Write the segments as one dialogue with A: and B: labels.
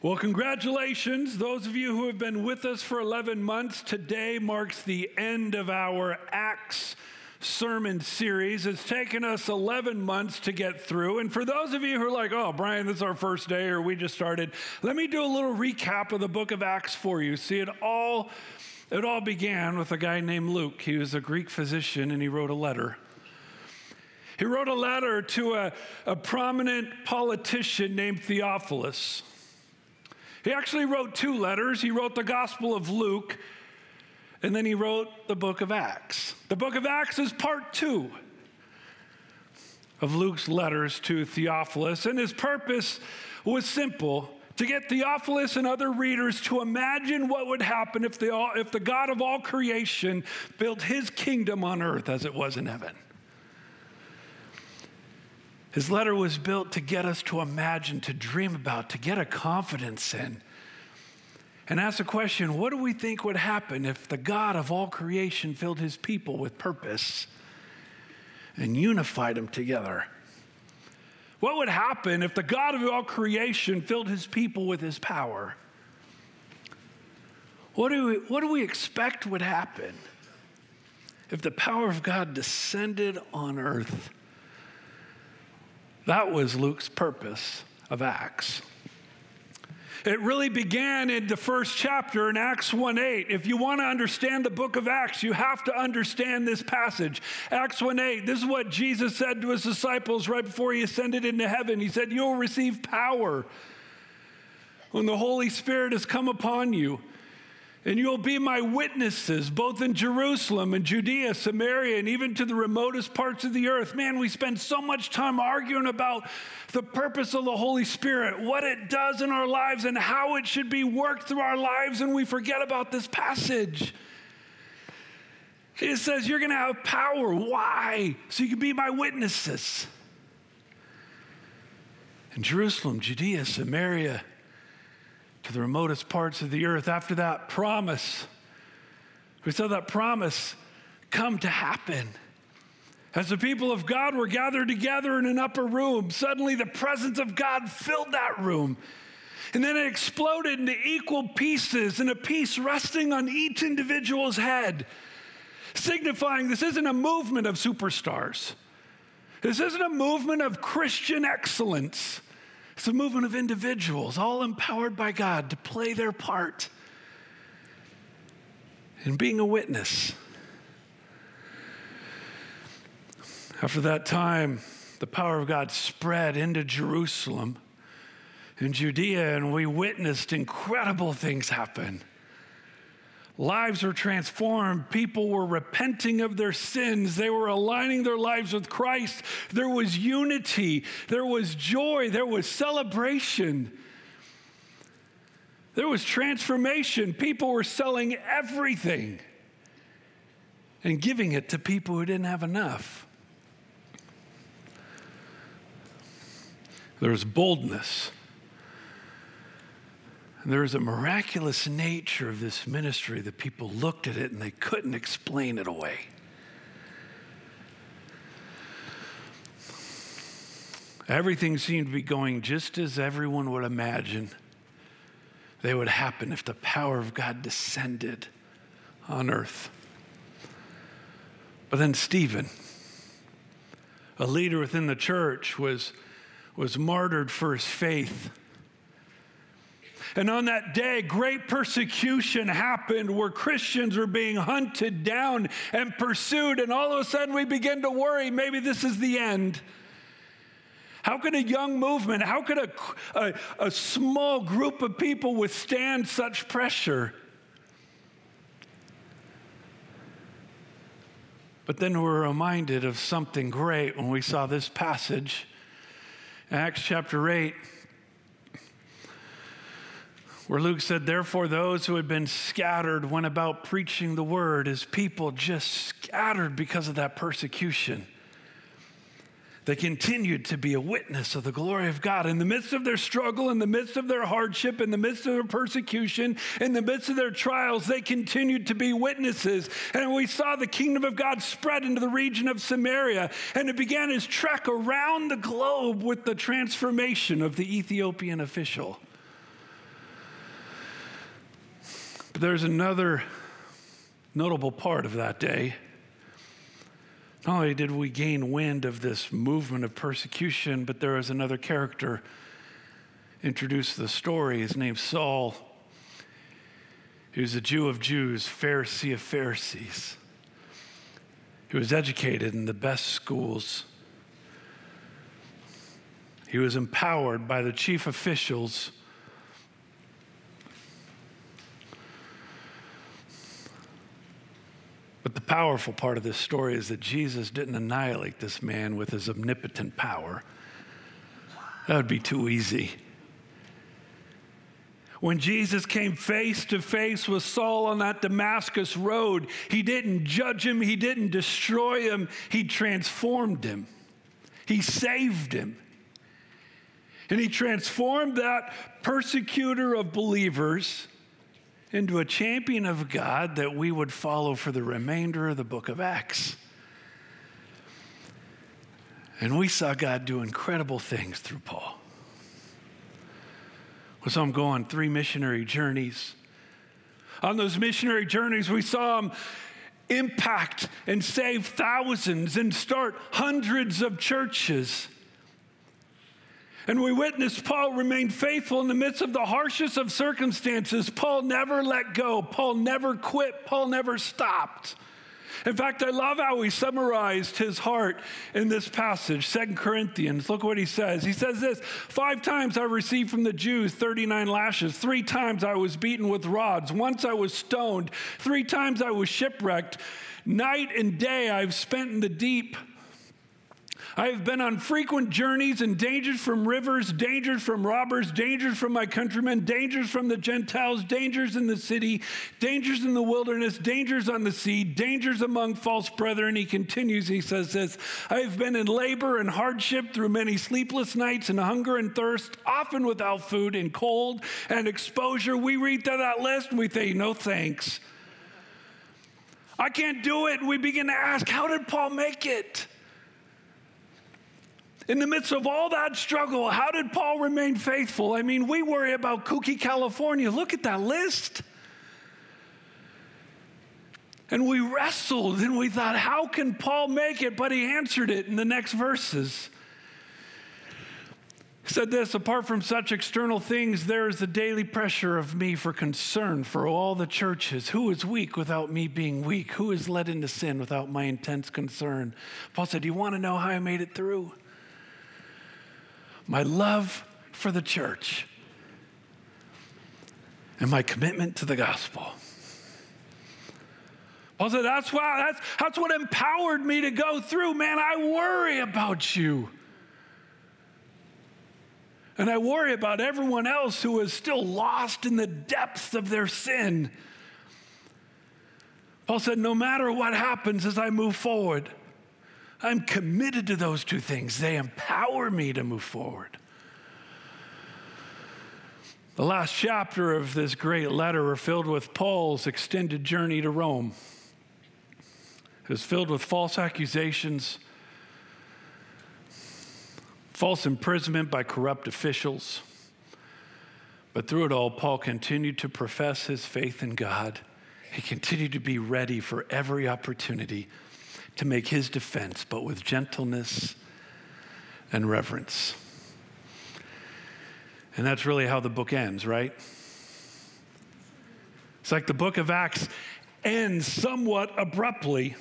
A: Well, congratulations. Those of you who have been with us for 11 months, today marks the end of our Acts sermon series. It's taken us 11 months to get through. And for those of you who are like, oh, Brian, this is our first day or we just started, let me do a little recap of the book of Acts for you. See, it all, it all began with a guy named Luke. He was a Greek physician and he wrote a letter. He wrote a letter to a, a prominent politician named Theophilus. He actually wrote two letters. He wrote the Gospel of Luke, and then he wrote the book of Acts. The book of Acts is part two of Luke's letters to Theophilus, and his purpose was simple to get Theophilus and other readers to imagine what would happen if the, if the God of all creation built his kingdom on earth as it was in heaven. His letter was built to get us to imagine, to dream about, to get a confidence in. And ask the question what do we think would happen if the God of all creation filled his people with purpose and unified them together? What would happen if the God of all creation filled his people with his power? What do we, what do we expect would happen if the power of God descended on earth? That was Luke's purpose of Acts. It really began in the first chapter in Acts 1 8. If you want to understand the book of Acts, you have to understand this passage. Acts 1 8, this is what Jesus said to his disciples right before he ascended into heaven. He said, You'll receive power when the Holy Spirit has come upon you. And you'll be my witnesses, both in Jerusalem and Judea, Samaria, and even to the remotest parts of the earth. Man, we spend so much time arguing about the purpose of the Holy Spirit, what it does in our lives, and how it should be worked through our lives, and we forget about this passage. It says, You're going to have power. Why? So you can be my witnesses. In Jerusalem, Judea, Samaria, to the remotest parts of the earth. After that promise, we saw that promise come to happen. As the people of God were gathered together in an upper room, suddenly the presence of God filled that room. And then it exploded into equal pieces, and a piece resting on each individual's head, signifying this isn't a movement of superstars. This isn't a movement of Christian excellence. It's a movement of individuals, all empowered by God to play their part in being a witness. After that time, the power of God spread into Jerusalem and Judea, and we witnessed incredible things happen. Lives were transformed. People were repenting of their sins. They were aligning their lives with Christ. There was unity. There was joy. There was celebration. There was transformation. People were selling everything and giving it to people who didn't have enough. There was boldness. There is a miraculous nature of this ministry that people looked at it and they couldn't explain it away. Everything seemed to be going just as everyone would imagine they would happen if the power of God descended on earth. But then Stephen, a leader within the church, was, was martyred for his faith. And on that day, great persecution happened where Christians were being hunted down and pursued. And all of a sudden, we begin to worry maybe this is the end. How could a young movement, how could a, a, a small group of people withstand such pressure? But then we're reminded of something great when we saw this passage, Acts chapter 8 where Luke said, Therefore, those who had been scattered went about preaching the word as people just scattered because of that persecution. They continued to be a witness of the glory of God. In the midst of their struggle, in the midst of their hardship, in the midst of their persecution, in the midst of their trials, they continued to be witnesses. And we saw the kingdom of God spread into the region of Samaria, and it began its trek around the globe with the transformation of the Ethiopian official. But there's another notable part of that day. Not only did we gain wind of this movement of persecution, but there was another character introduced to the story. His name's Saul. He was a Jew of Jews, Pharisee of Pharisees. He was educated in the best schools. He was empowered by the chief officials. But the powerful part of this story is that Jesus didn't annihilate this man with his omnipotent power. That would be too easy. When Jesus came face to face with Saul on that Damascus road, he didn't judge him, he didn't destroy him, he transformed him. He saved him. And he transformed that persecutor of believers into a champion of God that we would follow for the remainder of the book of Acts. And we saw God do incredible things through Paul. So I'm going three missionary journeys. On those missionary journeys, we saw him impact and save thousands and start hundreds of churches. And we witnessed Paul remain faithful in the midst of the harshest of circumstances. Paul never let go, Paul never quit, Paul never stopped. In fact, I love how he summarized his heart in this passage, Second Corinthians. Look what he says. He says this Five times I received from the Jews 39 lashes. Three times I was beaten with rods. Once I was stoned. Three times I was shipwrecked. Night and day I've spent in the deep. I have been on frequent journeys and dangers from rivers, dangers from robbers, dangers from my countrymen, dangers from the Gentiles, dangers in the city, dangers in the wilderness, dangers on the sea, dangers among false brethren. He continues, he says this I have been in labor and hardship through many sleepless nights and hunger and thirst, often without food and cold and exposure. We read through that list and we think, no thanks. I can't do it. We begin to ask, how did Paul make it? In the midst of all that struggle, how did Paul remain faithful? I mean, we worry about kooky California. Look at that list. And we wrestled and we thought, how can Paul make it? But he answered it in the next verses. He said this apart from such external things, there is the daily pressure of me for concern for all the churches. Who is weak without me being weak? Who is led into sin without my intense concern? Paul said, Do you want to know how I made it through? My love for the church, and my commitment to the gospel. Paul said, that's, why, that's, that's what empowered me to go through. Man, I worry about you. And I worry about everyone else who is still lost in the depths of their sin. Paul said, No matter what happens as I move forward, I'm committed to those two things. They empower me to move forward. The last chapter of this great letter are filled with Paul's extended journey to Rome. It was filled with false accusations, false imprisonment by corrupt officials. But through it all, Paul continued to profess his faith in God. He continued to be ready for every opportunity to make his defense, but with gentleness and reverence. And that's really how the book ends, right? It's like the book of Acts ends somewhat abruptly.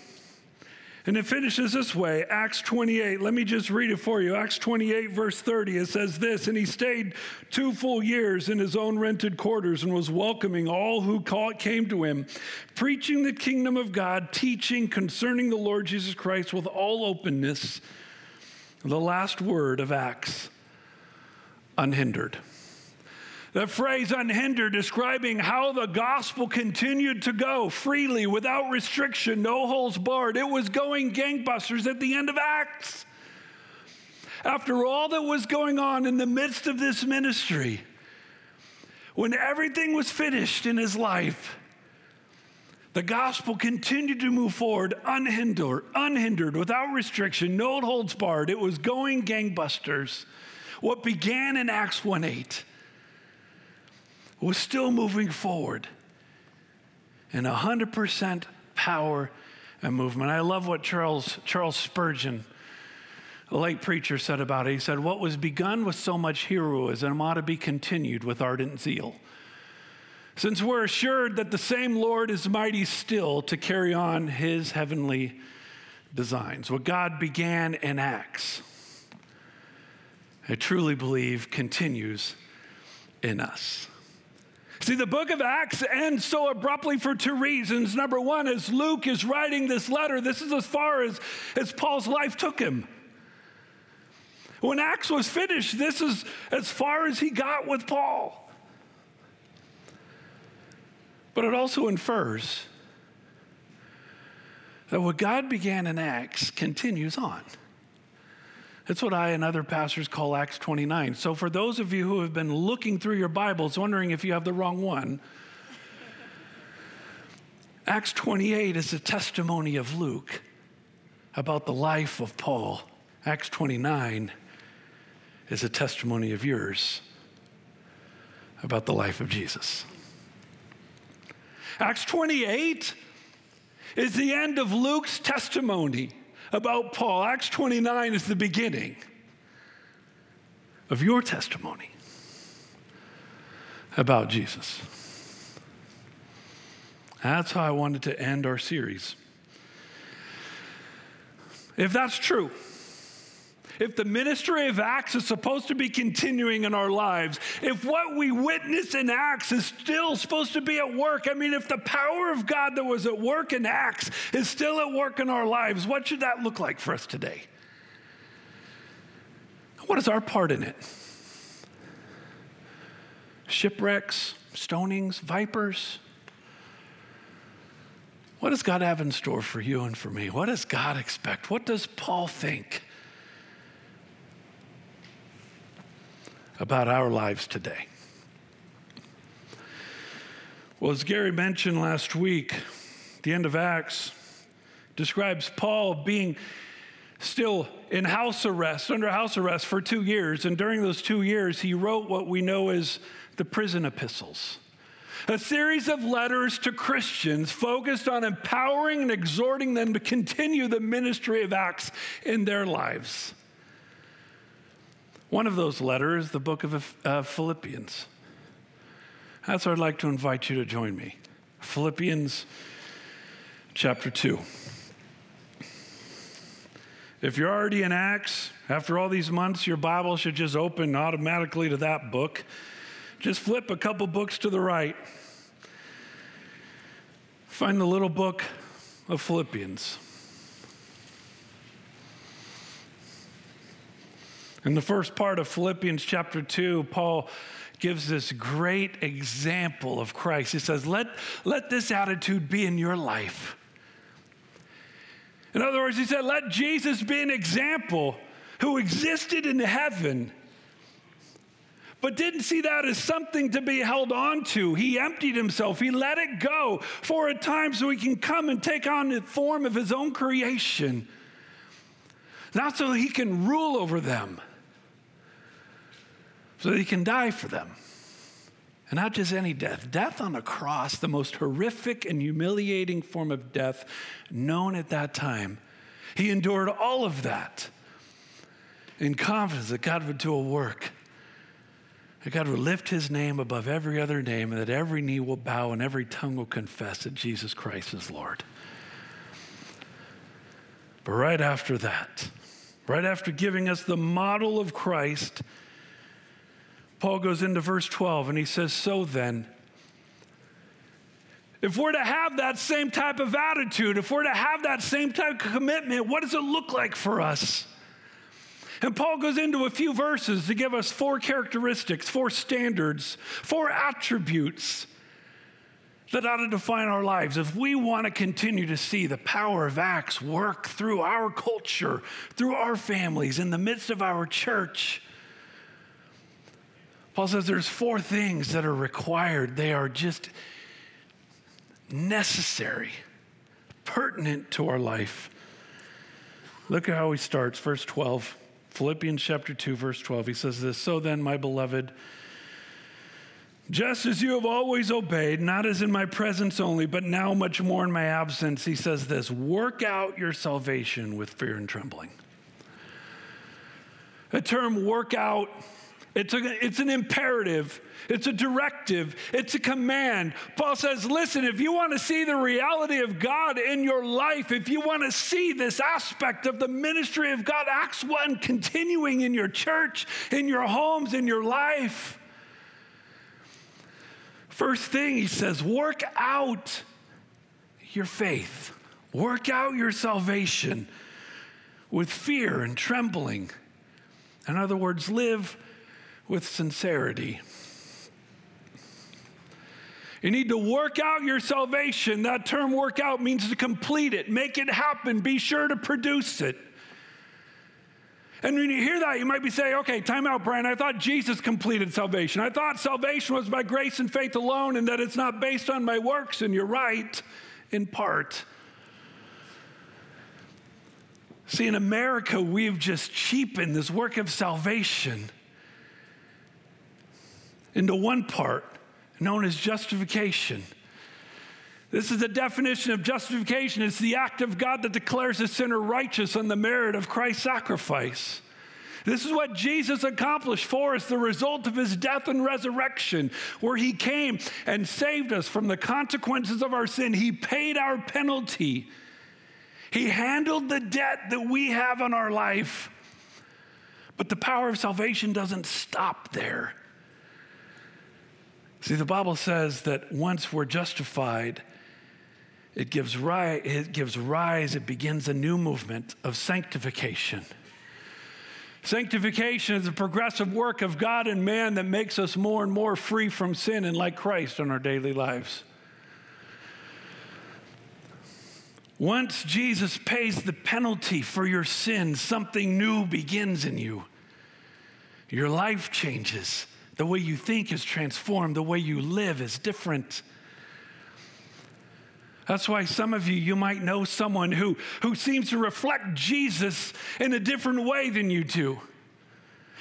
A: And it finishes this way Acts 28. Let me just read it for you. Acts 28, verse 30. It says this And he stayed two full years in his own rented quarters and was welcoming all who came to him, preaching the kingdom of God, teaching concerning the Lord Jesus Christ with all openness. The last word of Acts unhindered. The phrase unhindered, describing how the gospel continued to go freely, without restriction, no holes barred. It was going gangbusters at the end of Acts. After all that was going on in the midst of this ministry, when everything was finished in his life, the gospel continued to move forward unhindered, unhindered, without restriction, no holds barred. It was going gangbusters. What began in Acts 1 8 was still moving forward and 100% power and movement. I love what Charles, Charles Spurgeon, a late preacher, said about it. He said, What was begun with so much heroism ought to be continued with ardent zeal. Since we're assured that the same Lord is mighty still to carry on his heavenly designs. What God began in Acts, I truly believe continues in us. See, the book of Acts ends so abruptly for two reasons. Number one, as Luke is writing this letter, this is as far as, as Paul's life took him. When Acts was finished, this is as far as he got with Paul. But it also infers that what God began in Acts continues on. That's what I and other pastors call Acts 29. So, for those of you who have been looking through your Bibles, wondering if you have the wrong one, Acts 28 is a testimony of Luke about the life of Paul. Acts 29 is a testimony of yours about the life of Jesus. Acts 28 is the end of Luke's testimony about Paul. Acts 29 is the beginning of your testimony about Jesus. That's how I wanted to end our series. If that's true, if the ministry of Acts is supposed to be continuing in our lives, if what we witness in Acts is still supposed to be at work, I mean, if the power of God that was at work in Acts is still at work in our lives, what should that look like for us today? What is our part in it? Shipwrecks, stonings, vipers? What does God have in store for you and for me? What does God expect? What does Paul think? About our lives today. Well, as Gary mentioned last week, the end of Acts describes Paul being still in house arrest, under house arrest for two years. And during those two years, he wrote what we know as the prison epistles a series of letters to Christians focused on empowering and exhorting them to continue the ministry of Acts in their lives. One of those letters, the book of uh, Philippians. That's where I'd like to invite you to join me. Philippians chapter 2. If you're already in Acts, after all these months, your Bible should just open automatically to that book. Just flip a couple books to the right. Find the little book of Philippians. In the first part of Philippians chapter 2, Paul gives this great example of Christ. He says, let, let this attitude be in your life. In other words, he said, let Jesus be an example who existed in heaven, but didn't see that as something to be held on to. He emptied himself, he let it go for a time so he can come and take on the form of his own creation. Not so he can rule over them so that he can die for them. And not just any death, death on a cross, the most horrific and humiliating form of death known at that time. He endured all of that in confidence that God would do a work, that God would lift his name above every other name, and that every knee will bow and every tongue will confess that Jesus Christ is Lord. But right after that, right after giving us the model of Christ, Paul goes into verse 12 and he says, So then, if we're to have that same type of attitude, if we're to have that same type of commitment, what does it look like for us? And Paul goes into a few verses to give us four characteristics, four standards, four attributes that ought to define our lives. If we want to continue to see the power of Acts work through our culture, through our families, in the midst of our church, Paul says there's four things that are required. They are just necessary, pertinent to our life. Look at how he starts, verse 12. Philippians chapter 2, verse 12. He says this So then, my beloved, Just as you have always obeyed, not as in my presence only, but now much more in my absence, he says this work out your salvation with fear and trembling. The term work out, it's, a, it's an imperative, it's a directive, it's a command. Paul says, listen, if you want to see the reality of God in your life, if you want to see this aspect of the ministry of God, Acts 1 continuing in your church, in your homes, in your life, First thing he says, work out your faith, work out your salvation with fear and trembling. In other words, live with sincerity. You need to work out your salvation. That term work out means to complete it, make it happen, be sure to produce it. And when you hear that, you might be saying, okay, time out, Brian. I thought Jesus completed salvation. I thought salvation was by grace and faith alone and that it's not based on my works. And you're right, in part. See, in America, we've just cheapened this work of salvation into one part known as justification. This is the definition of justification. It's the act of God that declares a sinner righteous on the merit of Christ's sacrifice. This is what Jesus accomplished for us, the result of his death and resurrection, where he came and saved us from the consequences of our sin. He paid our penalty, he handled the debt that we have on our life. But the power of salvation doesn't stop there. See, the Bible says that once we're justified, it gives, rise, it gives rise, it begins a new movement of sanctification. Sanctification is a progressive work of God and man that makes us more and more free from sin and like Christ in our daily lives. Once Jesus pays the penalty for your sin, something new begins in you. Your life changes. The way you think is transformed, the way you live is different. That's why some of you, you might know someone who, who seems to reflect Jesus in a different way than you do.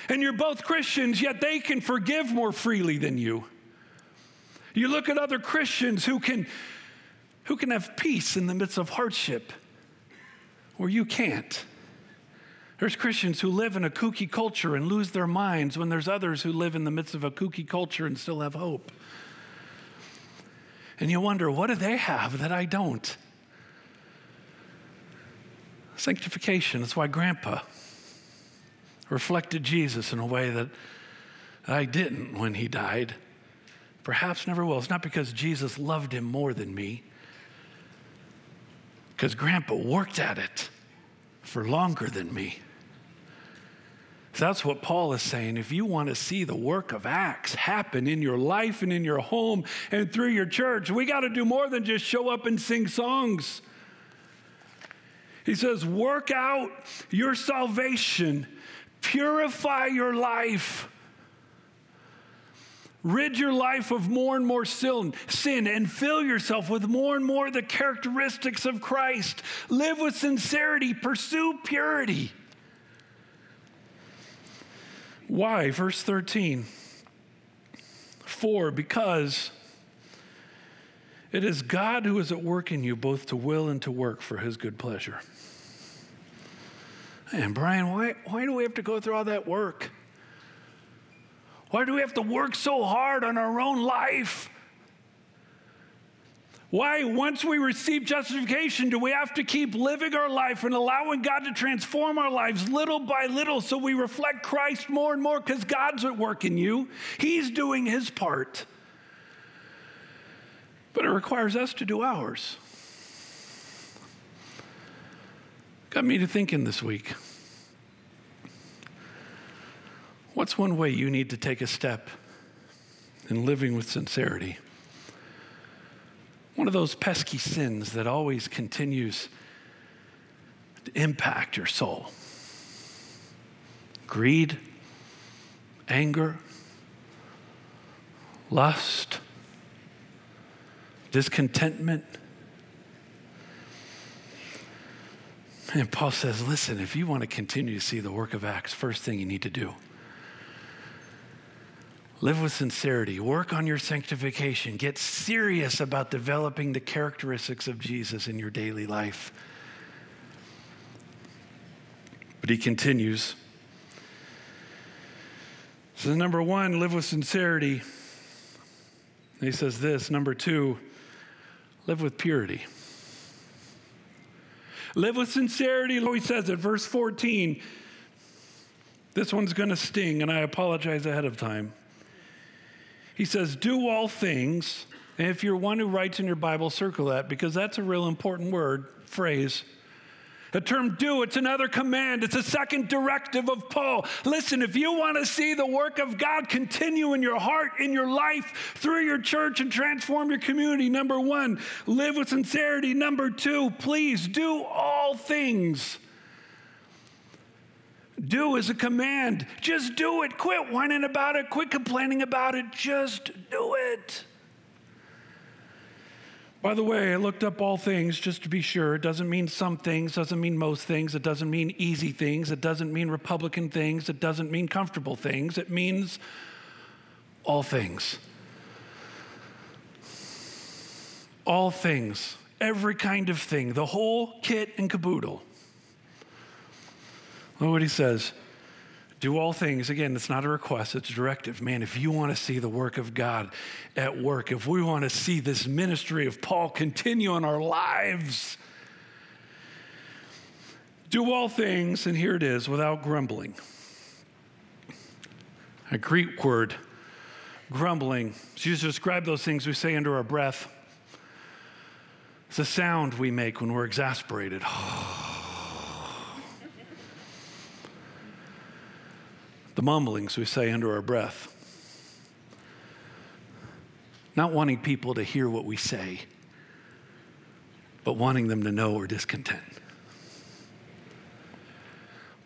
A: And you're both Christians, yet they can forgive more freely than you. You look at other Christians who can, who can have peace in the midst of hardship, or you can't. There's Christians who live in a kooky culture and lose their minds when there's others who live in the midst of a kooky culture and still have hope. And you wonder, what do they have that I don't? Sanctification. That's why Grandpa reflected Jesus in a way that I didn't when he died. Perhaps never will. It's not because Jesus loved him more than me, because Grandpa worked at it for longer than me. That's what Paul is saying. If you want to see the work of Acts happen in your life and in your home and through your church, we got to do more than just show up and sing songs. He says, Work out your salvation, purify your life. Rid your life of more and more sin, sin and fill yourself with more and more the characteristics of Christ. Live with sincerity, pursue purity. Why? Verse 13. For, because it is God who is at work in you both to will and to work for his good pleasure. And Brian, why, why do we have to go through all that work? Why do we have to work so hard on our own life? Why, once we receive justification, do we have to keep living our life and allowing God to transform our lives little by little so we reflect Christ more and more because God's at work in you? He's doing his part. But it requires us to do ours. Got me to thinking this week. What's one way you need to take a step in living with sincerity? One of those pesky sins that always continues to impact your soul greed, anger, lust, discontentment. And Paul says, listen, if you want to continue to see the work of Acts, first thing you need to do Live with sincerity. Work on your sanctification. Get serious about developing the characteristics of Jesus in your daily life. But he continues. So, number one, live with sincerity. he says this. Number two, live with purity. Live with sincerity. He says it, verse 14. This one's going to sting, and I apologize ahead of time. He says, Do all things. And if you're one who writes in your Bible, circle that because that's a real important word, phrase. The term do, it's another command. It's a second directive of Paul. Listen, if you want to see the work of God continue in your heart, in your life, through your church, and transform your community, number one, live with sincerity. Number two, please do all things do is a command. Just do it. Quit whining about it. Quit complaining about it. Just do it. By the way, I looked up all things just to be sure. It doesn't mean some things, doesn't mean most things, it doesn't mean easy things, it doesn't mean Republican things, it doesn't mean comfortable things. It means all things. All things, every kind of thing, the whole kit and caboodle. Look what he says. Do all things. Again, it's not a request, it's a directive. Man, if you want to see the work of God at work, if we want to see this ministry of Paul continue in our lives, do all things, and here it is, without grumbling. A Greek word, grumbling, it's used to describe those things we say under our breath. It's a sound we make when we're exasperated. Oh, the mumblings we say under our breath. Not wanting people to hear what we say, but wanting them to know we're discontent.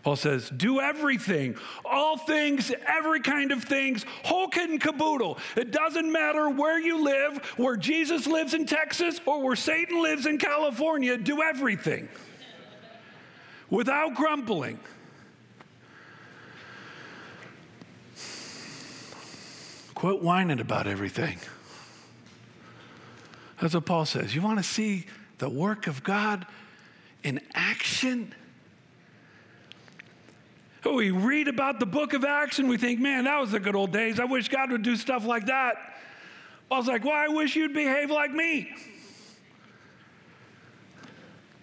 A: Paul says, do everything, all things, every kind of things, whole kit and caboodle. It doesn't matter where you live, where Jesus lives in Texas or where Satan lives in California, do everything without grumbling. Quit whining about everything. That's what Paul says. You want to see the work of God in action? Oh, we read about the book of Acts and we think, man, that was the good old days. I wish God would do stuff like that. Paul's like, well, I wish you'd behave like me.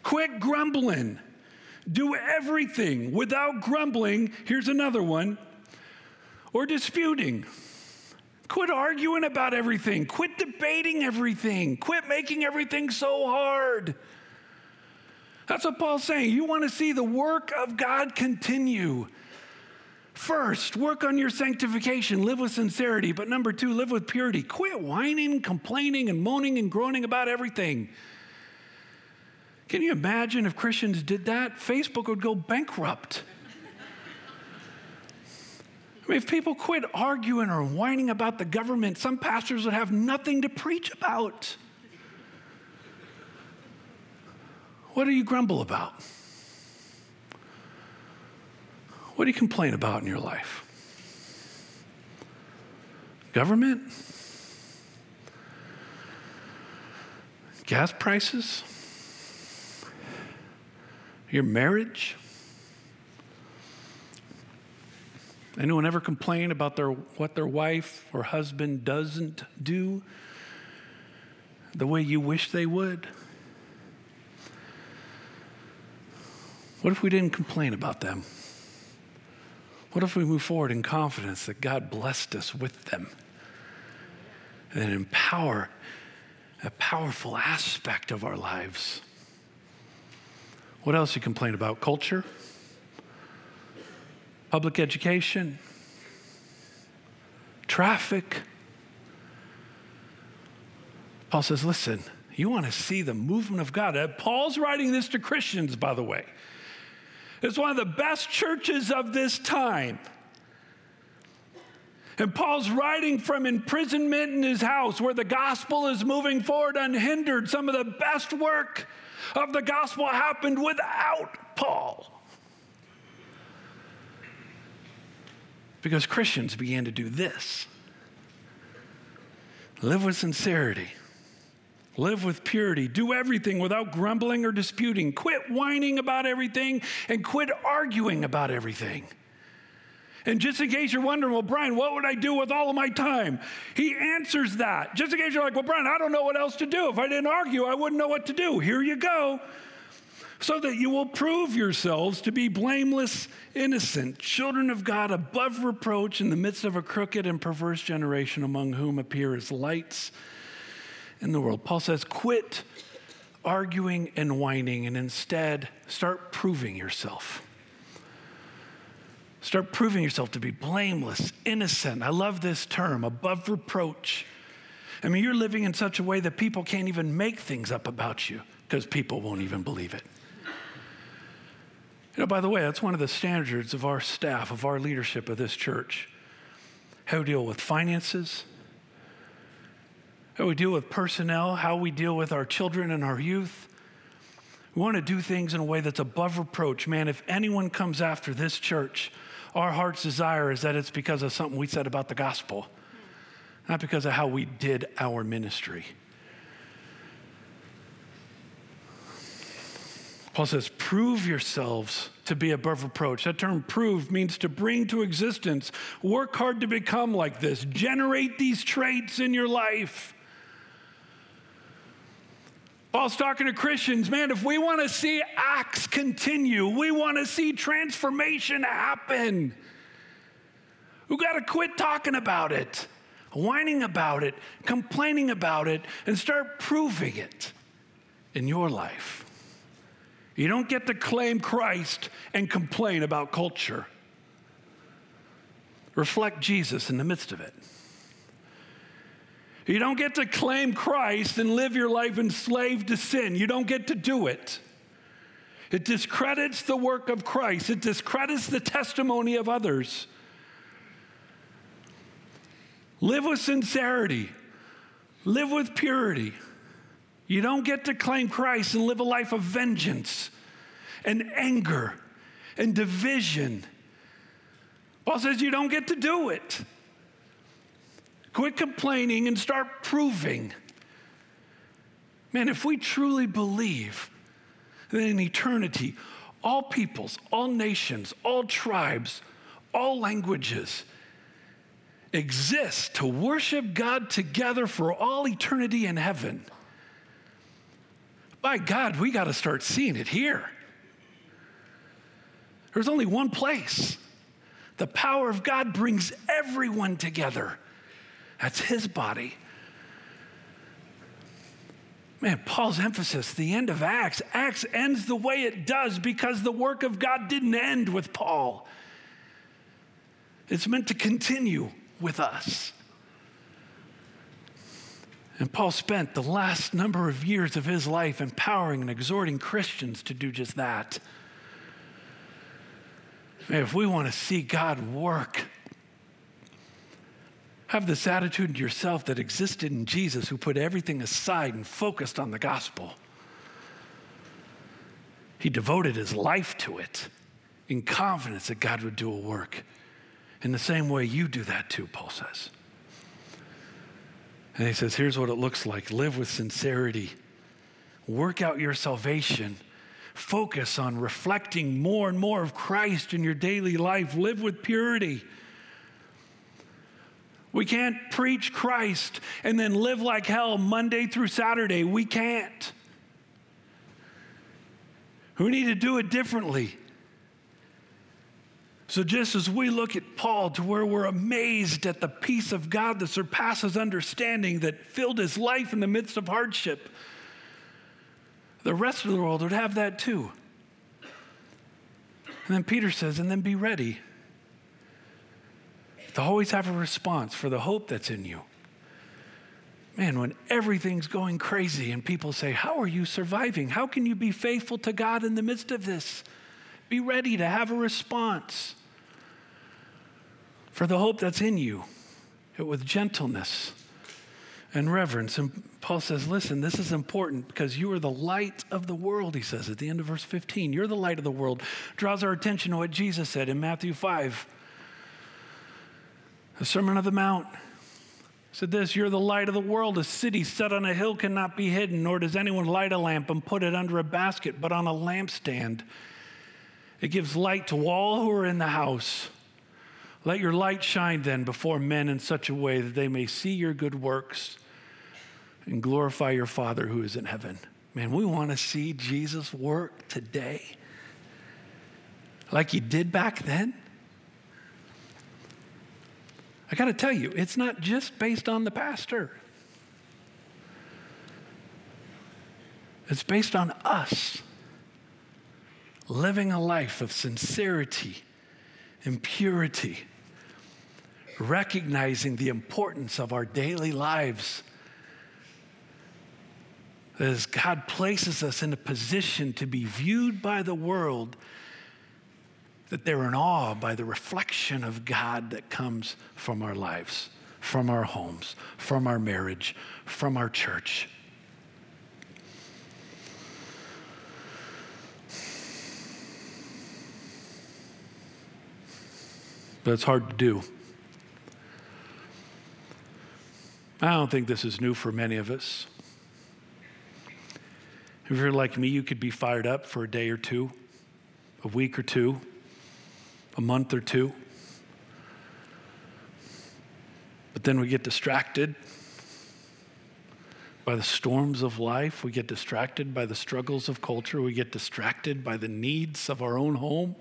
A: Quit grumbling. Do everything without grumbling. Here's another one or disputing. Quit arguing about everything. Quit debating everything. Quit making everything so hard. That's what Paul's saying. You want to see the work of God continue. First, work on your sanctification, live with sincerity. But number two, live with purity. Quit whining, complaining, and moaning and groaning about everything. Can you imagine if Christians did that? Facebook would go bankrupt. I mean, if people quit arguing or whining about the government, some pastors would have nothing to preach about. What do you grumble about? What do you complain about in your life? Government? Gas prices? Your marriage? Anyone ever complain about their, what their wife or husband doesn't do the way you wish they would? What if we didn't complain about them? What if we move forward in confidence that God blessed us with them and empower a powerful aspect of our lives? What else you complain about? Culture? Public education, traffic. Paul says, listen, you want to see the movement of God. Uh, Paul's writing this to Christians, by the way. It's one of the best churches of this time. And Paul's writing from imprisonment in his house where the gospel is moving forward unhindered. Some of the best work of the gospel happened without Paul. Because Christians began to do this. Live with sincerity. Live with purity. Do everything without grumbling or disputing. Quit whining about everything and quit arguing about everything. And just in case you're wondering, well, Brian, what would I do with all of my time? He answers that. Just in case you're like, well, Brian, I don't know what else to do. If I didn't argue, I wouldn't know what to do. Here you go. So that you will prove yourselves to be blameless, innocent, children of God, above reproach in the midst of a crooked and perverse generation among whom appear as lights in the world. Paul says, quit arguing and whining and instead start proving yourself. Start proving yourself to be blameless, innocent. I love this term, above reproach. I mean, you're living in such a way that people can't even make things up about you because people won't even believe it. You know, by the way, that's one of the standards of our staff, of our leadership of this church. How we deal with finances, how we deal with personnel, how we deal with our children and our youth. We want to do things in a way that's above reproach. Man, if anyone comes after this church, our heart's desire is that it's because of something we said about the gospel, not because of how we did our ministry. Paul says, prove yourselves to be above reproach. That term prove means to bring to existence. Work hard to become like this. Generate these traits in your life. Paul's talking to Christians, man, if we want to see acts continue, we want to see transformation happen. We've got to quit talking about it, whining about it, complaining about it, and start proving it in your life. You don't get to claim Christ and complain about culture. Reflect Jesus in the midst of it. You don't get to claim Christ and live your life enslaved to sin. You don't get to do it. It discredits the work of Christ, it discredits the testimony of others. Live with sincerity, live with purity. You don't get to claim Christ and live a life of vengeance and anger and division. Paul says you don't get to do it. Quit complaining and start proving. Man, if we truly believe that in eternity, all peoples, all nations, all tribes, all languages exist to worship God together for all eternity in heaven. By God, we got to start seeing it here. There's only one place. The power of God brings everyone together. That's his body. Man, Paul's emphasis, the end of Acts. Acts ends the way it does because the work of God didn't end with Paul. It's meant to continue with us. And Paul spent the last number of years of his life empowering and exhorting Christians to do just that. Man, if we want to see God work have this attitude to yourself that existed in Jesus, who put everything aside and focused on the gospel. He devoted his life to it in confidence that God would do a work. In the same way you do that too, Paul says. And he says, here's what it looks like live with sincerity, work out your salvation. Focus on reflecting more and more of Christ in your daily life. Live with purity. We can't preach Christ and then live like hell Monday through Saturday. We can't. We need to do it differently. So, just as we look at Paul to where we're amazed at the peace of God that surpasses understanding that filled his life in the midst of hardship, the rest of the world would have that too. And then Peter says, and then be ready to always have a response for the hope that's in you. Man, when everything's going crazy and people say, How are you surviving? How can you be faithful to God in the midst of this? Be ready to have a response for the hope that's in you with gentleness and reverence. And Paul says, Listen, this is important because you are the light of the world, he says at the end of verse 15. You're the light of the world. Draws our attention to what Jesus said in Matthew 5 the Sermon of the Mount. said this You're the light of the world. A city set on a hill cannot be hidden, nor does anyone light a lamp and put it under a basket, but on a lampstand. It gives light to all who are in the house. Let your light shine then before men in such a way that they may see your good works and glorify your Father who is in heaven. Man, we want to see Jesus work today like he did back then. I got to tell you, it's not just based on the pastor. It's based on us living a life of sincerity and purity, recognizing the importance of our daily lives. As God places us in a position to be viewed by the world that they're in awe by the reflection of God that comes from our lives, from our homes, from our marriage, from our church. It's hard to do. I don't think this is new for many of us. If you're like me, you could be fired up for a day or two, a week or two a month or two. But then we get distracted by the storms of life. We get distracted by the struggles of culture. We get distracted by the needs of our own home.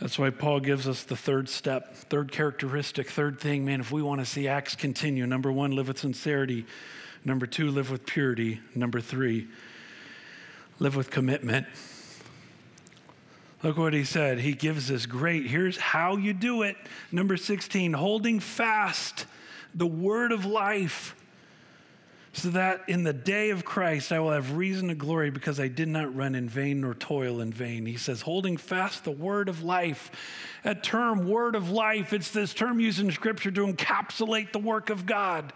A: That's why Paul gives us the third step, third characteristic, third thing. Man, if we want to see Acts continue, number one, live with sincerity. Number two, live with purity. Number three, live with commitment. Look what he said. He gives us great. Here's how you do it. Number 16, holding fast the word of life, so that in the day of Christ I will have reason to glory because I did not run in vain nor toil in vain. He says, holding fast the word of life. That term, word of life, it's this term used in Scripture to encapsulate the work of God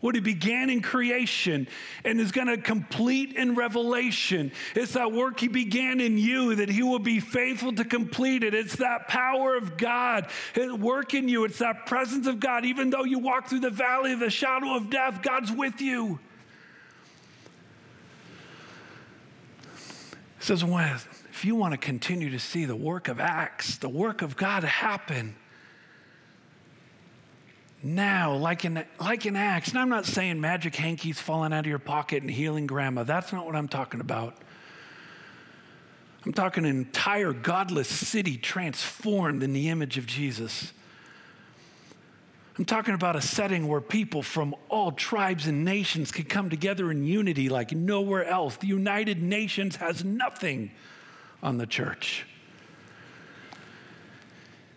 A: what he began in creation and is going to complete in revelation. It's that work he began in you that he will be faithful to complete it. It's that power of God at work in you. It's that presence of God. Even though you walk through the valley of the shadow of death, God's with you. It says, if you want to continue to see the work of Acts, the work of God happen, now, like in, like in Acts. And I'm not saying magic hankies falling out of your pocket and healing grandma. That's not what I'm talking about. I'm talking an entire godless city transformed in the image of Jesus. I'm talking about a setting where people from all tribes and nations can come together in unity like nowhere else. The United Nations has nothing on the church.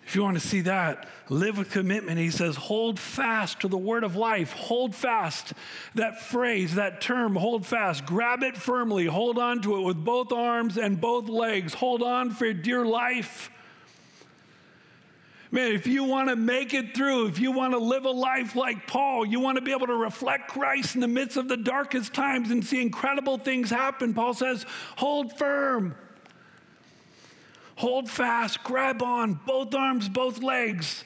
A: If you want to see that, live with commitment. He says, hold fast to the word of life. Hold fast. That phrase, that term, hold fast. Grab it firmly. Hold on to it with both arms and both legs. Hold on for dear life. Man, if you want to make it through, if you want to live a life like Paul, you want to be able to reflect Christ in the midst of the darkest times and see incredible things happen, Paul says, hold firm. Hold fast, grab on, both arms, both legs.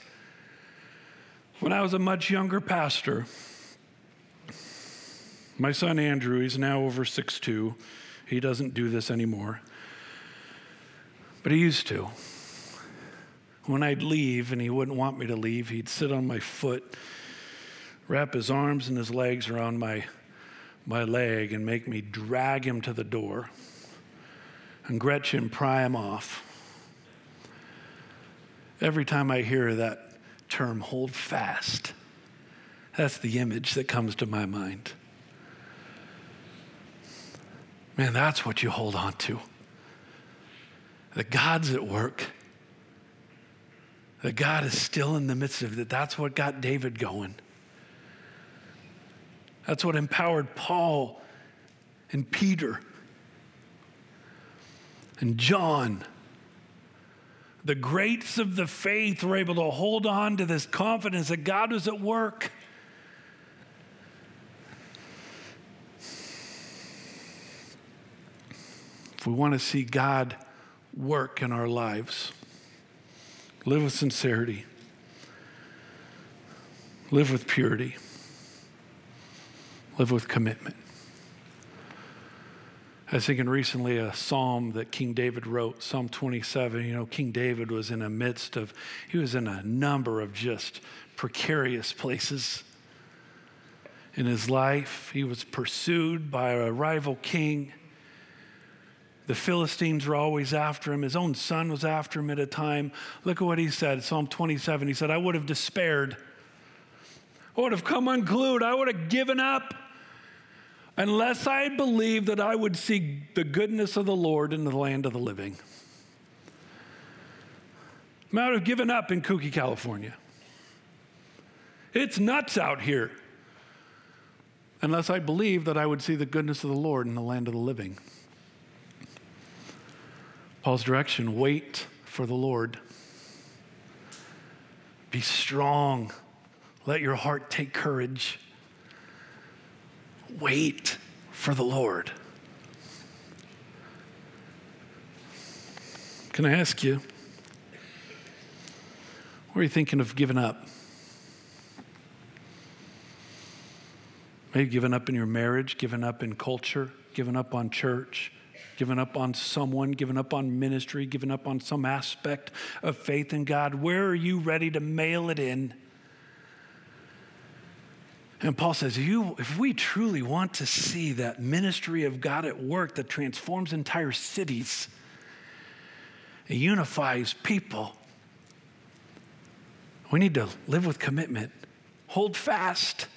A: When I was a much younger pastor, my son Andrew, he's now over 6'2. He doesn't do this anymore. But he used to. When I'd leave and he wouldn't want me to leave, he'd sit on my foot, wrap his arms and his legs around my, my leg, and make me drag him to the door. And Gretchen pry him off. Every time I hear that term, hold fast, that's the image that comes to my mind. Man, that's what you hold on to. That God's at work. That God is still in the midst of it. That's what got David going. That's what empowered Paul and Peter and John the greats of the faith were able to hold on to this confidence that God was at work. If we want to see God work in our lives, live with sincerity. Live with purity. Live with commitment. I was thinking recently a psalm that King David wrote, Psalm 27. You know, King David was in a midst of, he was in a number of just precarious places in his life. He was pursued by a rival king. The Philistines were always after him. His own son was after him at a time. Look at what he said, Psalm 27. He said, I would have despaired. I would have come unglued. I would have given up unless I believed that I would see the goodness of the Lord in the land of the living. I would have given up in Kooky, California. It's nuts out here. Unless I believed that I would see the goodness of the Lord in the land of the living. Paul's direction wait for the Lord. Be strong. Let your heart take courage. Wait for the Lord. Can I ask you, where are you thinking of giving up? Maybe giving up in your marriage, giving up in culture, giving up on church, giving up on someone, giving up on ministry, giving up on some aspect of faith in God. Where are you ready to mail it in? And Paul says, you, if we truly want to see that ministry of God at work that transforms entire cities, and unifies people, we need to live with commitment, hold fast.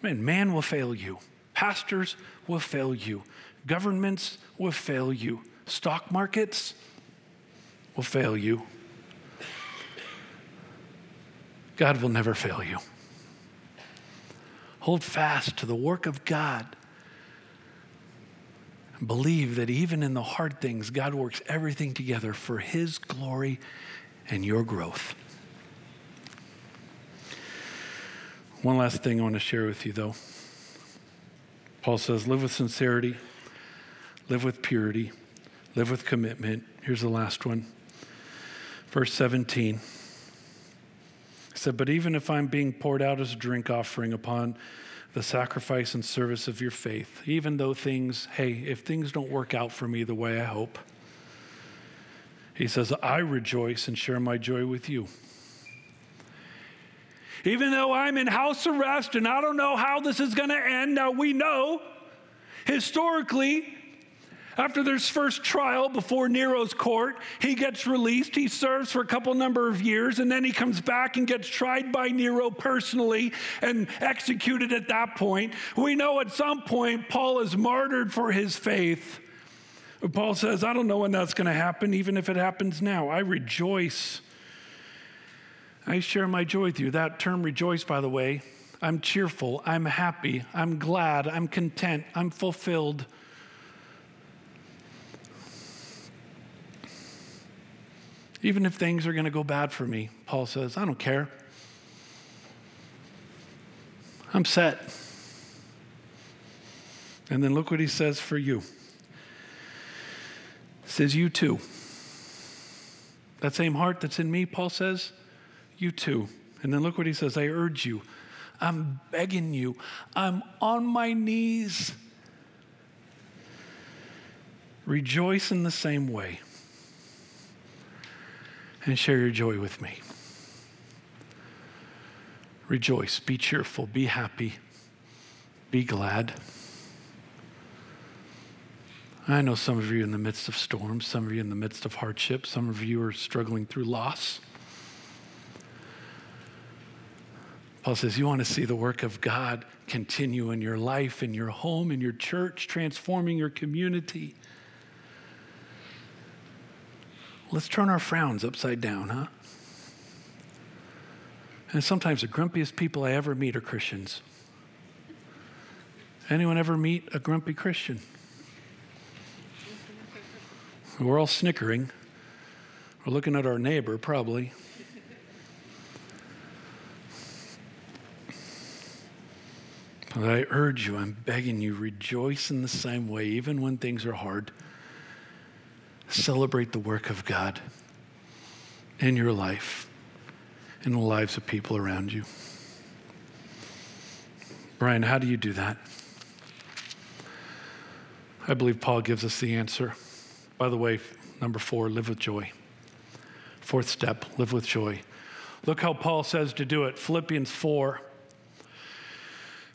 A: Man, man will fail you, pastors will fail you, governments will fail you, stock markets will fail you. God will never fail you. Hold fast to the work of God. Believe that even in the hard things, God works everything together for His glory and your growth. One last thing I want to share with you, though. Paul says, live with sincerity, live with purity, live with commitment. Here's the last one. Verse 17 said, But even if I'm being poured out as a drink offering upon the sacrifice and service of your faith, even though things, hey, if things don't work out for me the way I hope, he says, I rejoice and share my joy with you. Even though I'm in house arrest and I don't know how this is going to end, now we know historically after this first trial before Nero's court, he gets released. He serves for a couple number of years, and then he comes back and gets tried by Nero personally and executed at that point. We know at some point Paul is martyred for his faith. Paul says, I don't know when that's going to happen, even if it happens now. I rejoice. I share my joy with you. That term rejoice, by the way, I'm cheerful, I'm happy, I'm glad, I'm content, I'm fulfilled. Even if things are going to go bad for me, Paul says, I don't care. I'm set. And then look what he says for you. He says, You too. That same heart that's in me, Paul says, You too. And then look what he says I urge you. I'm begging you. I'm on my knees. Rejoice in the same way and share your joy with me. Rejoice, be cheerful, be happy, be glad. I know some of you in the midst of storms, some of you in the midst of hardship, some of you are struggling through loss. Paul says, You want to see the work of God continue in your life, in your home, in your church, transforming your community. Let's turn our frowns upside down, huh? And sometimes the grumpiest people I ever meet are Christians. Anyone ever meet a grumpy Christian? We're all snickering. We're looking at our neighbor, probably. But I urge you, I'm begging you, rejoice in the same way, even when things are hard. Celebrate the work of God in your life in the lives of people around you. Brian, how do you do that? I believe Paul gives us the answer. By the way, number four, live with joy. Fourth step, live with joy. Look how Paul says to do it. Philippians 4.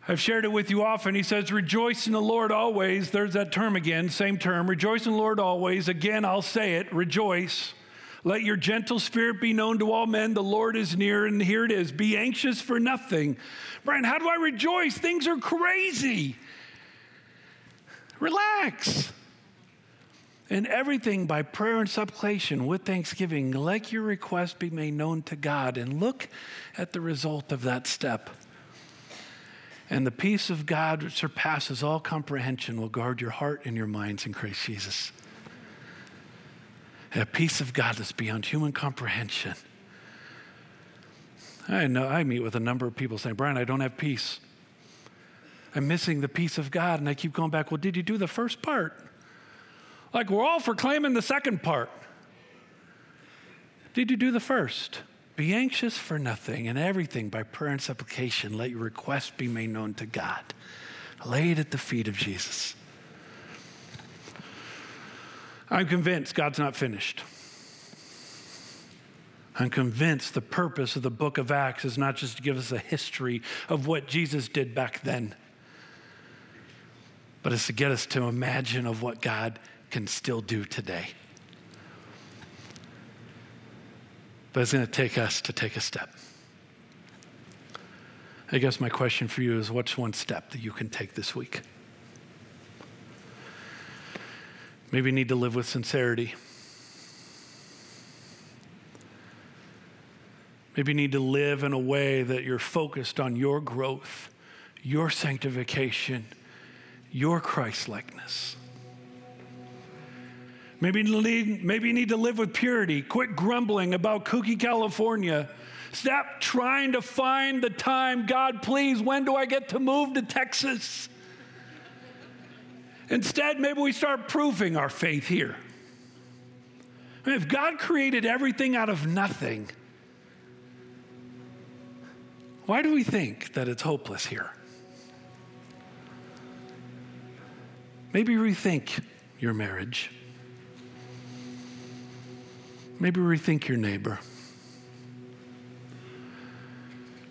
A: I've shared it with you often. He says, Rejoice in the Lord always. There's that term again, same term. Rejoice in the Lord always. Again, I'll say it rejoice. Let your gentle spirit be known to all men. The Lord is near, and here it is. Be anxious for nothing. Brian, how do I rejoice? Things are crazy. Relax. And everything by prayer and supplication with thanksgiving, let your request be made known to God. And look at the result of that step. And the peace of God, which surpasses all comprehension, will guard your heart and your minds in Christ Jesus. a peace of God that's beyond human comprehension. I know I meet with a number of people saying, Brian, I don't have peace. I'm missing the peace of God. And I keep going back, well, did you do the first part? Like we're all for claiming the second part. Did you do the first? Be anxious for nothing and everything by prayer and supplication. Let your request be made known to God. Lay it at the feet of Jesus. I'm convinced God's not finished. I'm convinced the purpose of the book of Acts is not just to give us a history of what Jesus did back then, but it's to get us to imagine of what God can still do today. But it's going to take us to take a step. I guess my question for you is what's one step that you can take this week? Maybe you need to live with sincerity. Maybe you need to live in a way that you're focused on your growth, your sanctification, your Christ likeness. Maybe you, need, maybe you need to live with purity. Quit grumbling about Kooky, California. Stop trying to find the time. God, please, when do I get to move to Texas? Instead, maybe we start proving our faith here. I mean, if God created everything out of nothing, why do we think that it's hopeless here? Maybe rethink your marriage. Maybe rethink your neighbor.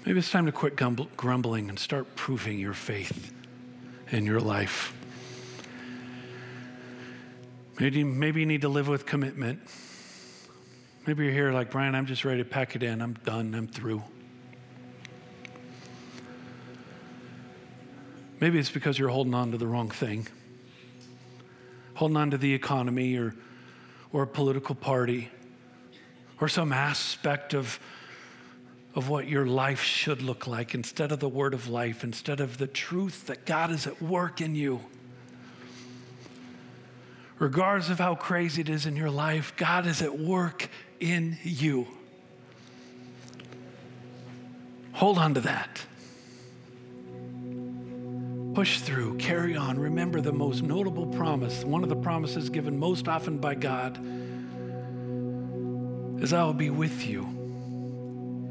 A: Maybe it's time to quit grumbling and start proving your faith in your life. Maybe, maybe you need to live with commitment. Maybe you're here like, Brian, I'm just ready to pack it in. I'm done. I'm through. Maybe it's because you're holding on to the wrong thing, holding on to the economy or, or a political party or some aspect of, of what your life should look like instead of the word of life, instead of the truth that God is at work in you. Regardless of how crazy it is in your life, God is at work in you. Hold on to that. Push through, carry on. Remember the most notable promise, one of the promises given most often by God is I will be with you.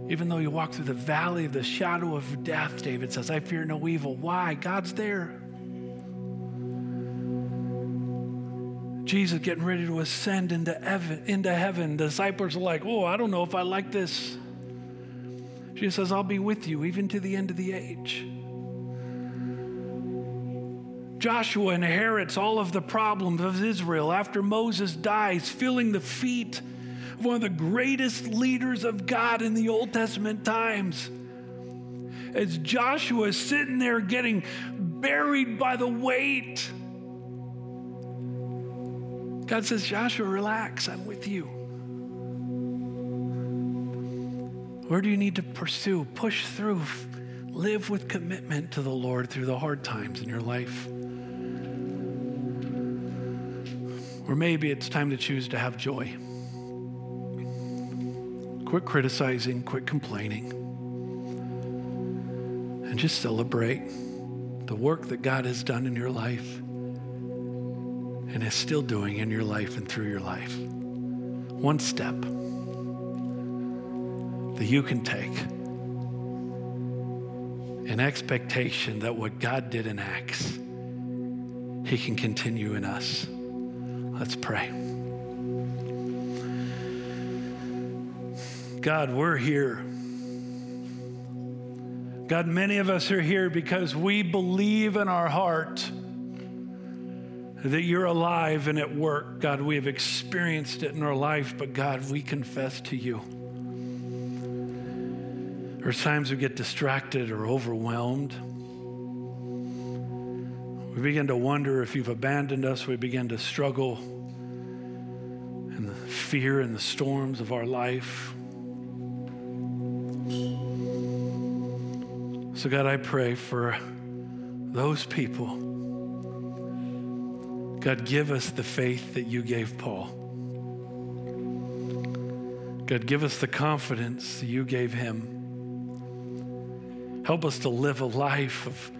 A: Even though you walk through the valley of the shadow of death, David says, I fear no evil. Why? God's there. Jesus getting ready to ascend into heaven, into heaven. The disciples are like, Oh, I don't know if I like this. Jesus says, I'll be with you even to the end of the age. Joshua inherits all of the problems of Israel after Moses dies, feeling the feet one of the greatest leaders of God in the Old Testament times. As Joshua is sitting there getting buried by the weight, God says, Joshua, relax, I'm with you. Where do you need to pursue, push through, live with commitment to the Lord through the hard times in your life? Or maybe it's time to choose to have joy. Quit criticizing, quit complaining, and just celebrate the work that God has done in your life and is still doing in your life and through your life. One step. that you can take an expectation that what God did in Acts, He can continue in us. Let's pray. God, we're here. God, many of us are here because we believe in our heart that you're alive and at work. God, we have experienced it in our life, but God, we confess to you. There's times we get distracted or overwhelmed. We begin to wonder if you've abandoned us. We begin to struggle in the fear and the storms of our life. So, God, I pray for those people. God, give us the faith that you gave Paul. God, give us the confidence you gave him. Help us to live a life of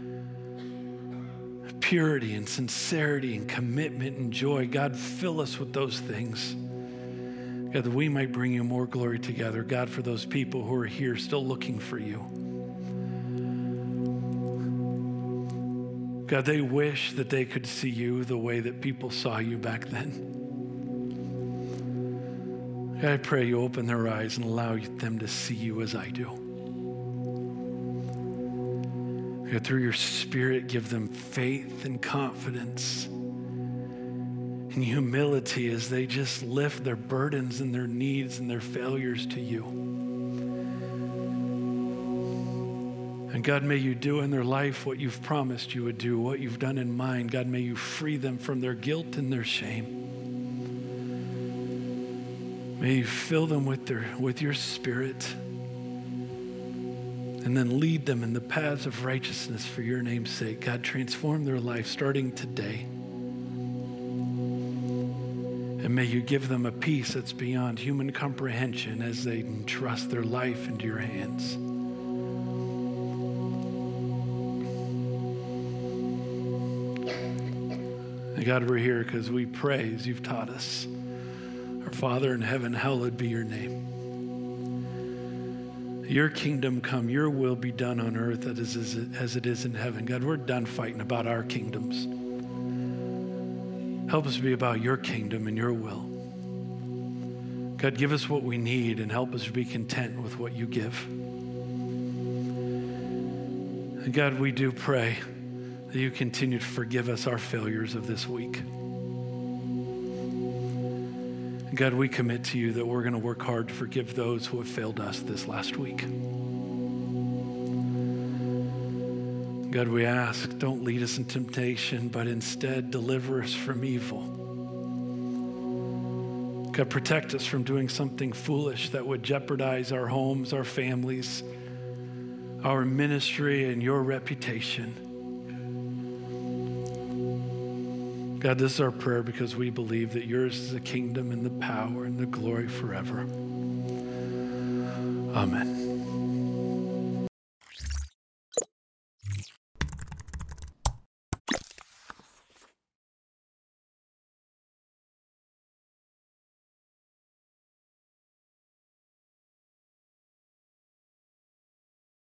A: purity and sincerity and commitment and joy. God, fill us with those things. God, that we might bring you more glory together. God, for those people who are here still looking for you. God, they wish that they could see you the way that people saw you back then. God, I pray you open their eyes and allow them to see you as I do. God, through your Spirit, give them faith and confidence and humility as they just lift their burdens and their needs and their failures to you. God, may you do in their life what you've promised you would do, what you've done in mine. God, may you free them from their guilt and their shame. May you fill them with, their, with your spirit and then lead them in the paths of righteousness for your name's sake. God, transform their life starting today. And may you give them a peace that's beyond human comprehension as they entrust their life into your hands. God, we're here because we pray as you've taught us. Our Father in heaven, hallowed be your name. Your kingdom come, your will be done on earth as it is in heaven. God, we're done fighting about our kingdoms. Help us be about your kingdom and your will. God, give us what we need and help us be content with what you give. And God, we do pray that you continue to forgive us our failures of this week. God, we commit to you that we're going to work hard to forgive those who have failed us this last week. God, we ask, don't lead us in temptation, but instead deliver us from evil. God, protect us from doing something foolish that would jeopardize our homes, our families, our ministry, and your reputation. God, this is our prayer because we believe that yours is the kingdom and the power and the glory forever. Amen.